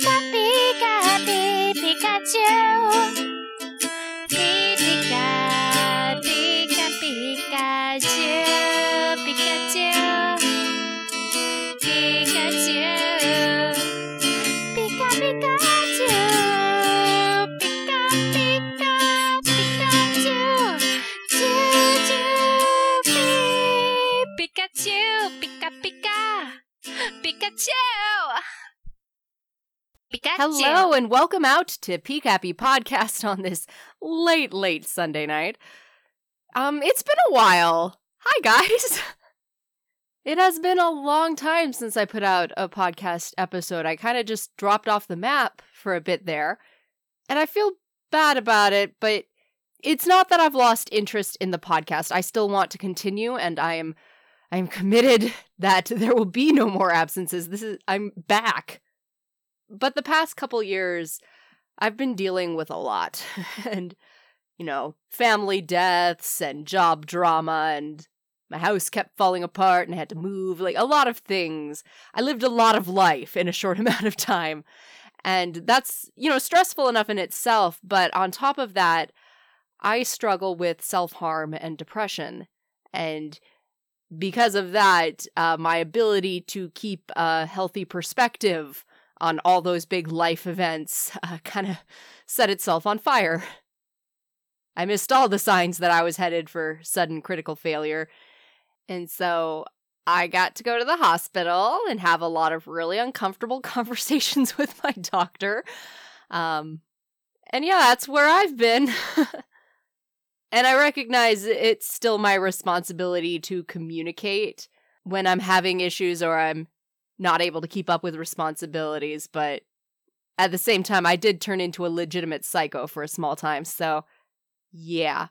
Pikachu, Pikachu. Hello and welcome out to Pikapi Podcast on this late, late Sunday night. Um, it's been a while. Hi guys. It has been a long time since I put out a podcast episode. I kind of just dropped off the map for a bit there. And I feel bad about it, but it's not that I've lost interest in the podcast. I still want to continue and I am I am committed that there will be no more absences. This is I'm back. But the past couple years I've been dealing with a lot and you know, family deaths and job drama and my house kept falling apart and I had to move, like a lot of things. I lived a lot of life in a short amount of time. And that's, you know, stressful enough in itself. But on top of that, I struggle with self harm and depression. And because of that, uh, my ability to keep a healthy perspective on all those big life events uh, kind of set itself on fire. I missed all the signs that I was headed for sudden critical failure and so I got to go to the hospital and have a lot of really uncomfortable conversations with my doctor. Um, and yeah, that's where I've been. and I recognize it's still my responsibility to communicate when I'm having issues or I'm not able to keep up with responsibilities. But at the same time, I did turn into a legitimate psycho for a small time. So yeah,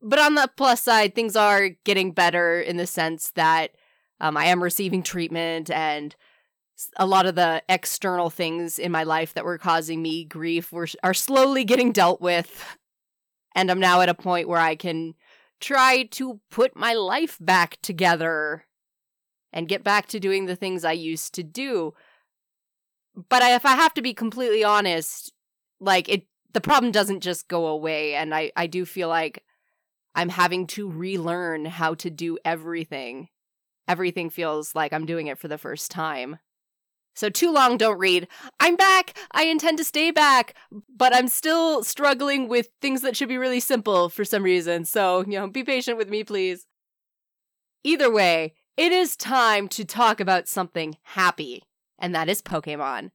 but on the plus side, things are getting better in the sense that um, I am receiving treatment and a lot of the external things in my life that were causing me grief were, are slowly getting dealt with. And I'm now at a point where I can try to put my life back together and get back to doing the things I used to do. But I, if I have to be completely honest, like it, the problem doesn't just go away. And I, I do feel like I'm having to relearn how to do everything. Everything feels like I'm doing it for the first time. So, too long, don't read. I'm back! I intend to stay back, but I'm still struggling with things that should be really simple for some reason. So, you know, be patient with me, please. Either way, it is time to talk about something happy, and that is Pokemon.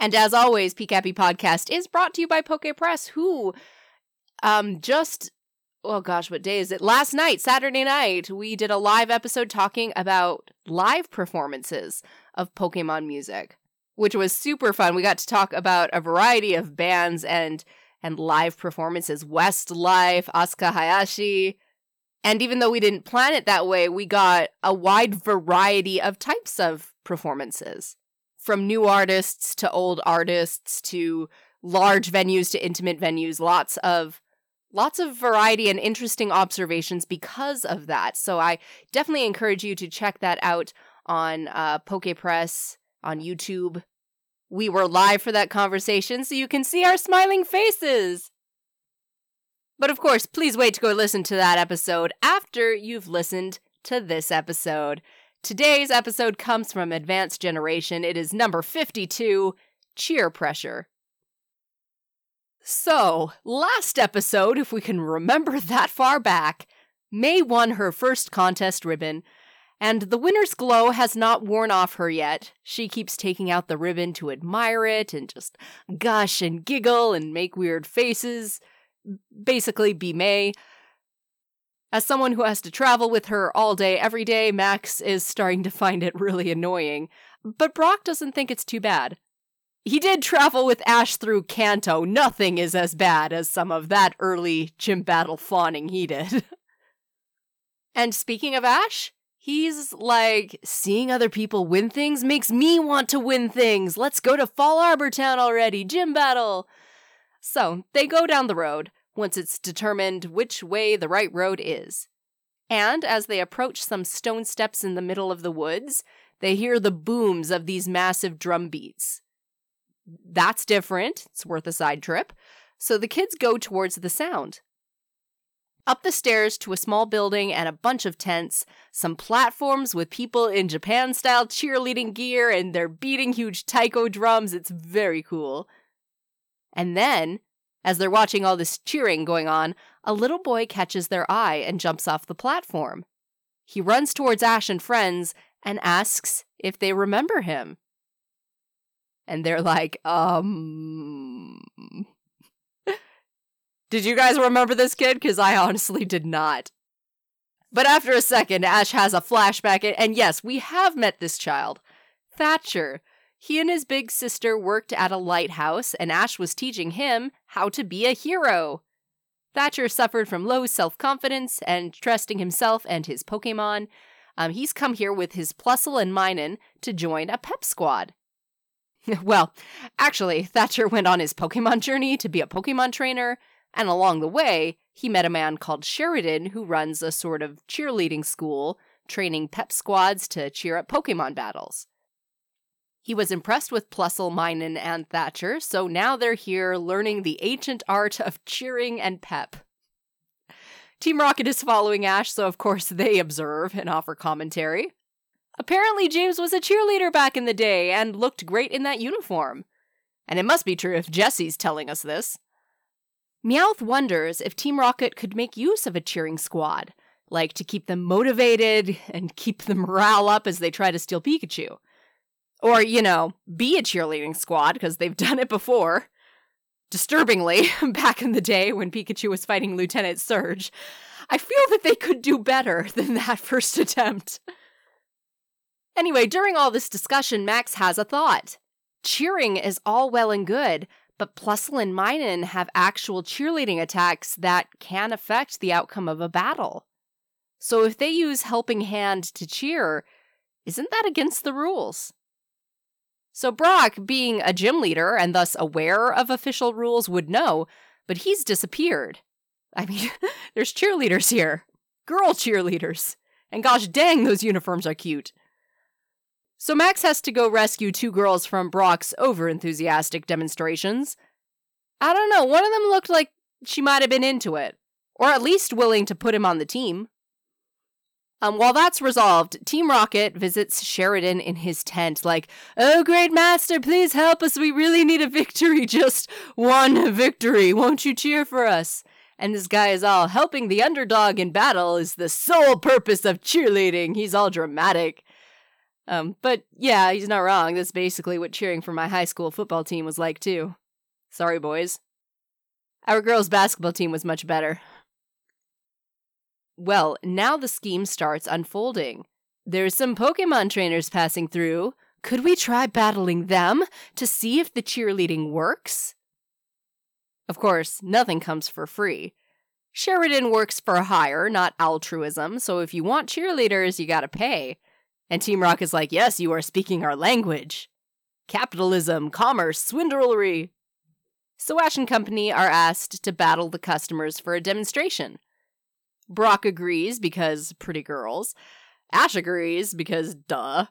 And as always, Pikapi Podcast is brought to you by Poke Press, who um just oh gosh, what day is it? Last night, Saturday night, we did a live episode talking about live performances of Pokemon music, which was super fun. We got to talk about a variety of bands and and live performances, Westlife, Asuka Hayashi. And even though we didn't plan it that way, we got a wide variety of types of performances. From new artists to old artists to large venues to intimate venues, lots of lots of variety and interesting observations because of that. So I definitely encourage you to check that out on uh, PokePress on YouTube. We were live for that conversation, so you can see our smiling faces. But of course, please wait to go listen to that episode after you've listened to this episode. Today's episode comes from Advanced Generation. It is number 52 Cheer Pressure. So, last episode, if we can remember that far back, May won her first contest ribbon, and the winner's glow has not worn off her yet. She keeps taking out the ribbon to admire it and just gush and giggle and make weird faces. Basically, be May. As someone who has to travel with her all day, every day, Max is starting to find it really annoying. But Brock doesn't think it's too bad. He did travel with Ash through Kanto. Nothing is as bad as some of that early gym battle fawning he did. and speaking of Ash, he's like, seeing other people win things makes me want to win things. Let's go to Fallarbor Town already. Gym battle. So they go down the road once it's determined which way the right road is. And as they approach some stone steps in the middle of the woods, they hear the booms of these massive drum beats. That's different. It's worth a side trip. So the kids go towards the sound. Up the stairs to a small building and a bunch of tents, some platforms with people in Japan style cheerleading gear, and they're beating huge taiko drums. It's very cool. And then, as they're watching all this cheering going on, a little boy catches their eye and jumps off the platform. He runs towards Ash and friends and asks if they remember him. And they're like, um. did you guys remember this kid? Because I honestly did not. But after a second, Ash has a flashback, and yes, we have met this child. Thatcher. He and his big sister worked at a lighthouse, and Ash was teaching him how to be a hero. Thatcher suffered from low self confidence and trusting himself and his Pokemon. Um, he's come here with his Plusle and Minun to join a pep squad. well, actually, Thatcher went on his Pokemon journey to be a Pokemon trainer, and along the way, he met a man called Sheridan who runs a sort of cheerleading school, training pep squads to cheer up Pokemon battles. He was impressed with Plusle, Minun, and Thatcher, so now they're here learning the ancient art of cheering and pep. Team Rocket is following Ash, so of course they observe and offer commentary. Apparently, James was a cheerleader back in the day and looked great in that uniform. And it must be true if Jessie's telling us this. Meowth wonders if Team Rocket could make use of a cheering squad, like to keep them motivated and keep the morale up as they try to steal Pikachu. Or, you know, be a cheerleading squad, because they've done it before. Disturbingly, back in the day when Pikachu was fighting Lieutenant Surge, I feel that they could do better than that first attempt. Anyway, during all this discussion, Max has a thought. Cheering is all well and good, but Plusle and Minun have actual cheerleading attacks that can affect the outcome of a battle. So if they use Helping Hand to cheer, isn't that against the rules? So Brock, being a gym leader and thus aware of official rules, would know, but he's disappeared. I mean, there's cheerleaders here. Girl cheerleaders. And gosh dang, those uniforms are cute. So Max has to go rescue two girls from Brock's overenthusiastic demonstrations. I don't know, one of them looked like she might have been into it, or at least willing to put him on the team. Um, while that's resolved, Team Rocket visits Sheridan in his tent, like, Oh, great master, please help us. We really need a victory. Just one victory. Won't you cheer for us? And this guy is all helping the underdog in battle is the sole purpose of cheerleading. He's all dramatic. Um, but yeah, he's not wrong. That's basically what cheering for my high school football team was like, too. Sorry, boys. Our girls' basketball team was much better. Well, now the scheme starts unfolding. There's some Pokemon trainers passing through. Could we try battling them to see if the cheerleading works? Of course, nothing comes for free. Sheridan works for hire, not altruism, so if you want cheerleaders, you gotta pay. And Team Rock is like, yes, you are speaking our language. Capitalism, commerce, swindlery. So Ash and Company are asked to battle the customers for a demonstration. Brock agrees because pretty girls. Ash agrees because duh.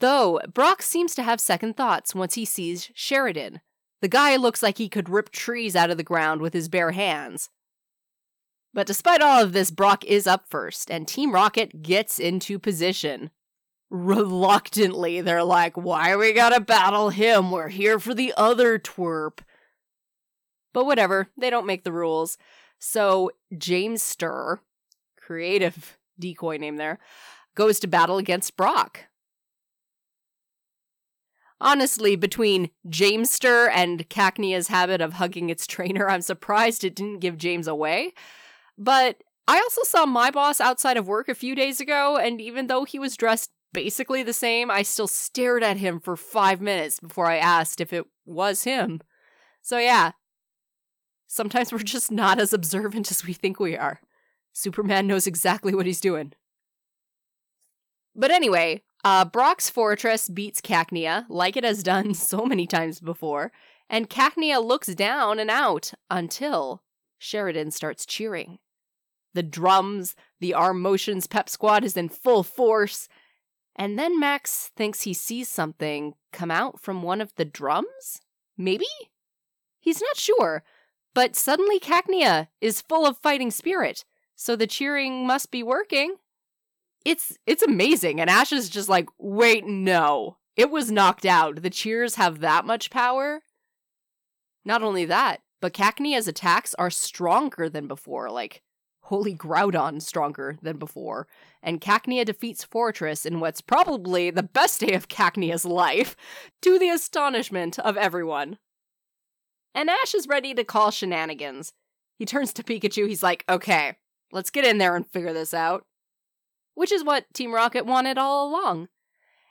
Though, Brock seems to have second thoughts once he sees Sheridan. The guy looks like he could rip trees out of the ground with his bare hands. But despite all of this, Brock is up first, and Team Rocket gets into position. Reluctantly, they're like, why we gotta battle him? We're here for the other twerp. But whatever, they don't make the rules. So Jamester, creative decoy name there, goes to battle against Brock. Honestly, between James Jamester and Cacnea's habit of hugging its trainer, I'm surprised it didn't give James away. But I also saw my boss outside of work a few days ago, and even though he was dressed basically the same, I still stared at him for five minutes before I asked if it was him. So yeah, Sometimes we're just not as observant as we think we are. Superman knows exactly what he's doing. But anyway, uh, Brock's Forretress beats Cacnea, like it has done so many times before, and Cacnea looks down and out until Sheridan starts cheering. The drums, the arm motions pep squad is in full force, and then Max thinks he sees something come out from one of the drums? Maybe? He's not sure, but suddenly Cacnea is full of fighting spirit, so the cheering must be working. It's it's amazing, and Ash is just like, wait, no. It was knocked out. The cheers have that much power. Not only that, but Cacnea's attacks are stronger than before. Like, Holy Groudon stronger than before, and Cacnea defeats Forretress in what's probably the best day of Cacnea's life, to the astonishment of everyone. And Ash is ready to call shenanigans. He turns to Pikachu, he's like, okay, let's get in there and figure this out. Which is what Team Rocket wanted all along.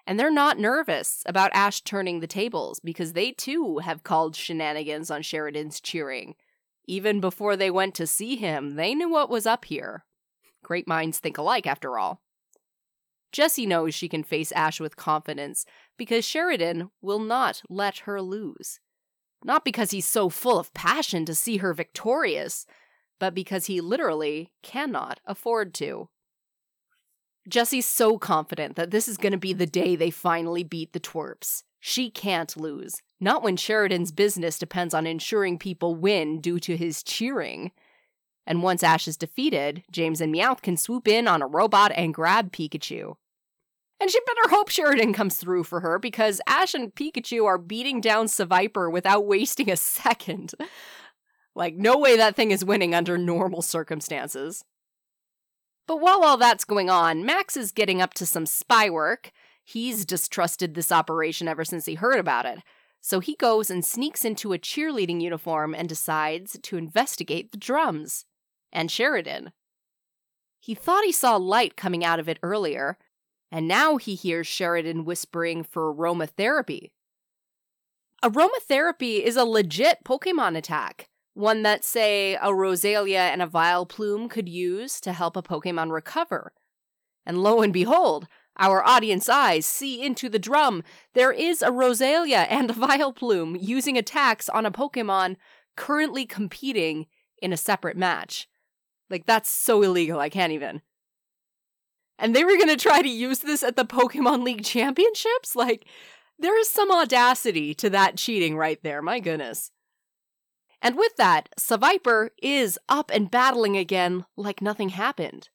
And they're not nervous about Ash turning the tables because they too have called shenanigans on Sheridan's cheering even before they went to see him, they knew what was up here. Great minds think alike, after all. Jessie knows she can face Ash with confidence because Sheridan will not let her lose. Not because he's so full of passion to see her victorious, but because he literally cannot afford to. Jessie's so confident that this is going to be the day they finally beat the twerps. She can't lose. Not when Sheridan's business depends on ensuring people win due to his cheering. And once Ash is defeated, James and Meowth can swoop in on a robot and grab Pikachu. And she better hope Sheridan comes through for her because Ash and Pikachu are beating down Seviper without wasting a second. like, no way that thing is winning under normal circumstances. But while all that's going on, Max is getting up to some spy work. He's distrusted this operation ever since he heard about it. So he goes and sneaks into a cheerleading uniform and decides to investigate the drums and Sheridan. He thought he saw light coming out of it earlier, and now he hears Sheridan whispering for aromatherapy. Aromatherapy is a legit Pokemon attack, one that, say, a Roselia and a Vileplume could use to help a Pokemon recover. And lo and behold, our audience eyes see into the drum. There is a Roselia and a Vileplume using attacks on a Pokemon currently competing in a separate match. Like, that's so illegal, I can't even. And they were gonna try to use this at the Pokemon League Championships? Like, there is some audacity to that cheating right there, my goodness. And with that, Seviper is up and battling again like nothing happened.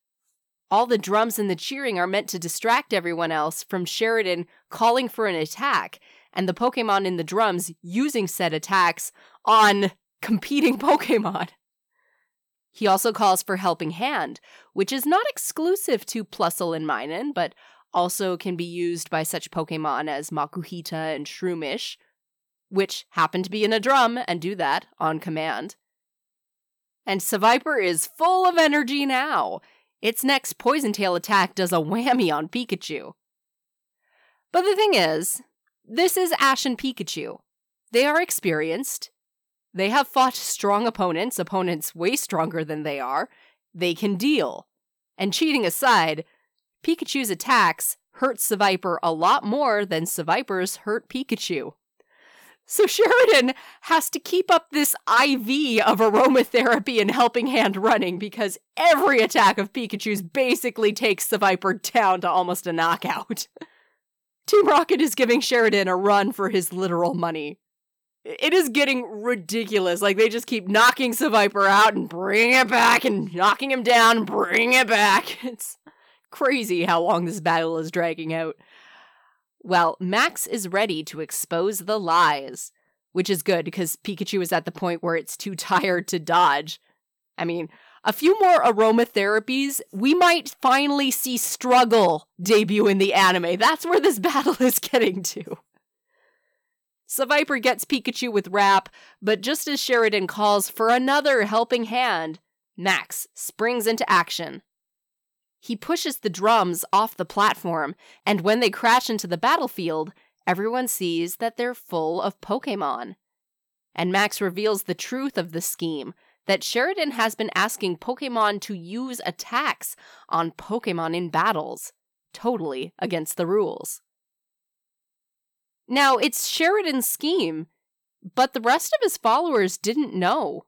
All the drums and the cheering are meant to distract everyone else from Sheridan calling for an attack and the Pokemon in the drums using said attacks on competing Pokemon. He also calls for Helping Hand, which is not exclusive to Plusle and Minun, but also can be used by such Pokemon as Makuhita and Shroomish, which happen to be in a drum and do that on command. And Seviper is full of energy now. Its next Poison Tail attack does a whammy on Pikachu. But the thing is, this is Ash and Pikachu. They are experienced. They have fought strong opponents, opponents way stronger than they are. They can deal. And cheating aside, Pikachu's attacks hurt Seviper a lot more than Seviper's hurt Pikachu. So Sheridan has to keep up this IV of aromatherapy and helping hand running because every attack of Pikachu's basically takes Seviper down to almost a knockout. Team Rocket is giving Sheridan a run for his literal money. It is getting ridiculous. Like they just keep knocking Seviper out and bringing it back and knocking him down and bringing it back. It's crazy how long this battle is dragging out. Well, Max is ready to expose the lies, which is good because Pikachu is at the point where it's too tired to dodge. I mean, a few more aromatherapies, we might finally see Struggle debut in the anime. That's where this battle is getting to. Seviper gets Pikachu with Wrap, but just as Sheridan calls for another helping hand, Max springs into action. He pushes the drums off the platform, and when they crash into the battlefield, everyone sees that they're full of Pokemon. And Max reveals the truth of the scheme that Sheridan has been asking Pokemon to use attacks on Pokemon in battles, totally against the rules. Now, it's Sheridan's scheme, but the rest of his followers didn't know.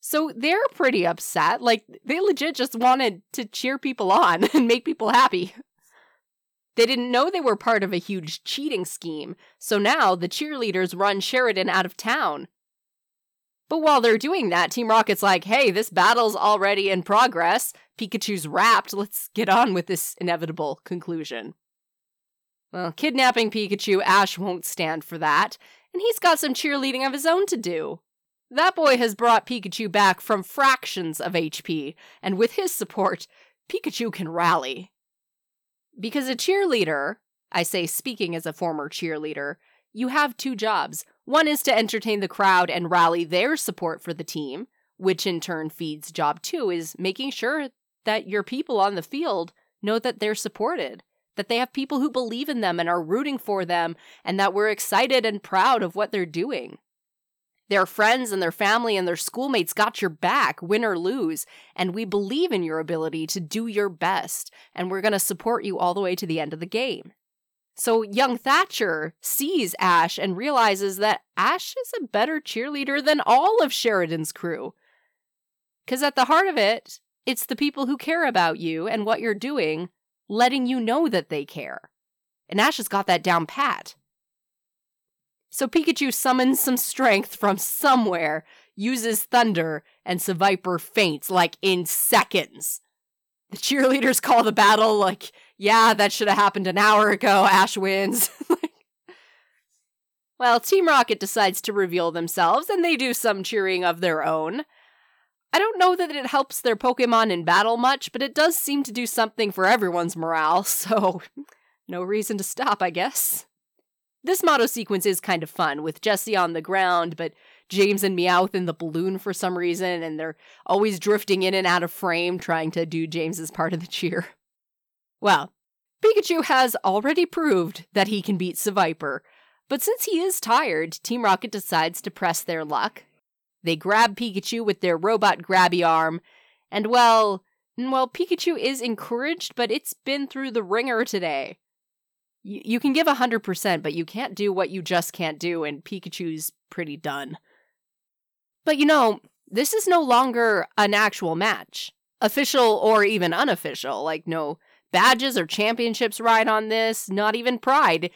So they're pretty upset. Like, they legit just wanted to cheer people on and make people happy. They didn't know they were part of a huge cheating scheme, so now the cheerleaders run Sheridan out of town. But while they're doing that, Team Rocket's like, hey, this battle's already in progress. Pikachu's wrapped. Let's get on with this inevitable conclusion. Well, kidnapping Pikachu, Ash won't stand for that, and he's got some cheerleading of his own to do. That boy has brought Pikachu back from fractions of HP, and with his support, Pikachu can rally. Because a cheerleader, I say speaking as a former cheerleader, you have two jobs. One is to entertain the crowd and rally their support for the team, which in turn feeds job two is making sure that your people on the field know that they're supported, that they have people who believe in them and are rooting for them, and that we're excited and proud of what they're doing. Their friends and their family and their schoolmates got your back, win or lose, and we believe in your ability to do your best, and we're going to support you all the way to the end of the game. So young Thatcher sees Ash and realizes that Ash is a better cheerleader than all of Sheridan's crew. Because at the heart of it, it's the people who care about you and what you're doing, letting you know that they care. And Ash has got that down pat. So Pikachu summons some strength from somewhere, uses thunder, and Seviper faints like in seconds. The cheerleaders call the battle like, yeah, that should have happened an hour ago. Ash wins. well, Team Rocket decides to reveal themselves, and they do some cheering of their own. I don't know that it helps their Pokemon in battle much, but it does seem to do something for everyone's morale, so no reason to stop, I guess. This motto sequence is kind of fun, with Jessie on the ground, but James and Meowth in the balloon for some reason, and they're always drifting in and out of frame trying to do James's part of the cheer. Well, Pikachu has already proved that he can beat Seviper, but since he is tired, Team Rocket decides to press their luck they grab Pikachu with their robot grabby arm, and well, well, Pikachu is encouraged, but it's been through the ringer today. Y- you can give 100%, but you can't do what you just can't do, and Pikachu's pretty done. But you know, this is no longer an actual match, official or even unofficial. Like, no badges or championships ride on this, not even pride.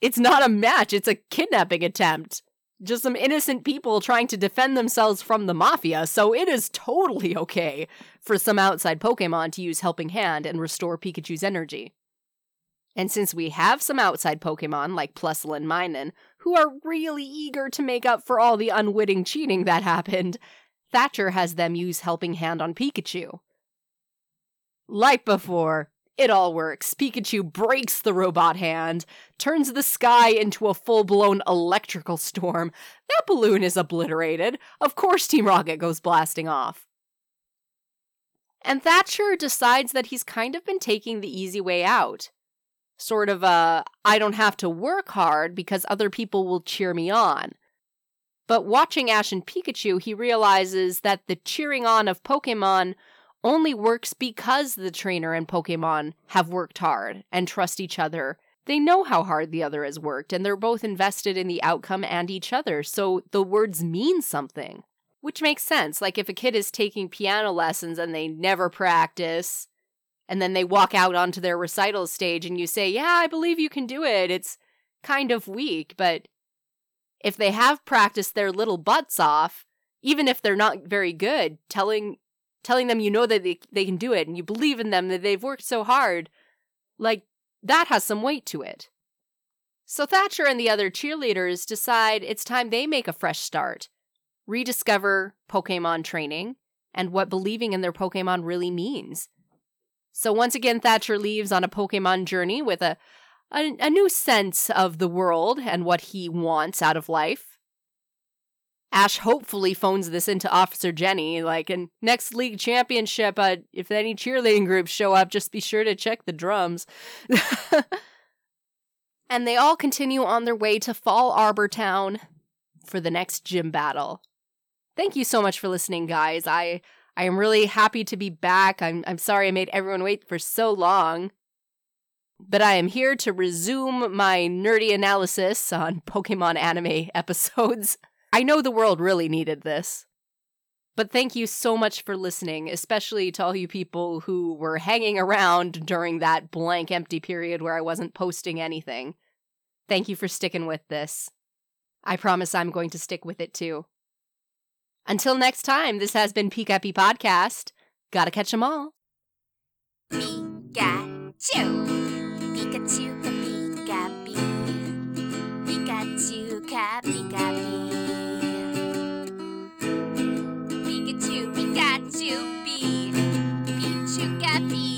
It's not a match, it's a kidnapping attempt just some innocent people trying to defend themselves from the mafia, so it is totally okay for some outside Pokemon to use Helping Hand and restore Pikachu's energy. And since we have some outside Pokemon like Plusle and Minun who are really eager to make up for all the unwitting cheating that happened, Thatcher has them use Helping Hand on Pikachu. Like before, it all works. Pikachu breaks the robot hand, turns the sky into a full blown electrical storm. That balloon is obliterated. Of course, Team Rocket goes blasting off. And Thatcher decides that he's kind of been taking the easy way out. Sort of a, I don't have to work hard because other people will cheer me on. But watching Ash and Pikachu, he realizes that the cheering on of Pokemon only works because the trainer and Pokemon have worked hard and trust each other. They know how hard the other has worked, and they're both invested in the outcome and each other, so the words mean something. Which makes sense. Like if a kid is taking piano lessons and they never practice, and then they walk out onto their recital stage and you say, Yeah, I believe you can do it, it's kind of weak. But if they have practiced their little butts off, even if they're not very good, telling telling them you know that they, they can do it and you believe in them that they've worked so hard, like that has some weight to it. So Thatcher and the other cheerleaders decide it's time they make a fresh start, rediscover Pokemon training and what believing in their Pokemon really means. So once again, Thatcher leaves on a Pokemon journey with a, a, a new sense of the world and what he wants out of life. Ash hopefully phones this into Officer Jenny, like, in next league championship, uh, if any cheerleading groups show up, just be sure to check the drums. and they all continue on their way to Fallarbor Town for the next gym battle. Thank you so much for listening, guys. I I am really happy to be back. I'm I'm sorry I made everyone wait for so long. But I am here to resume my nerdy analysis on Pokemon anime episodes. I know the world really needed this. But thank you so much for listening, especially to all you people who were hanging around during that blank empty period where I wasn't posting anything. Thank you for sticking with this. I promise I'm going to stick with it too. Until next time, this has been Pikapi Podcast. Gotta catch 'em all. Pikachu. Pikachu, Pikapi. Pikachu, Pikapi. happy.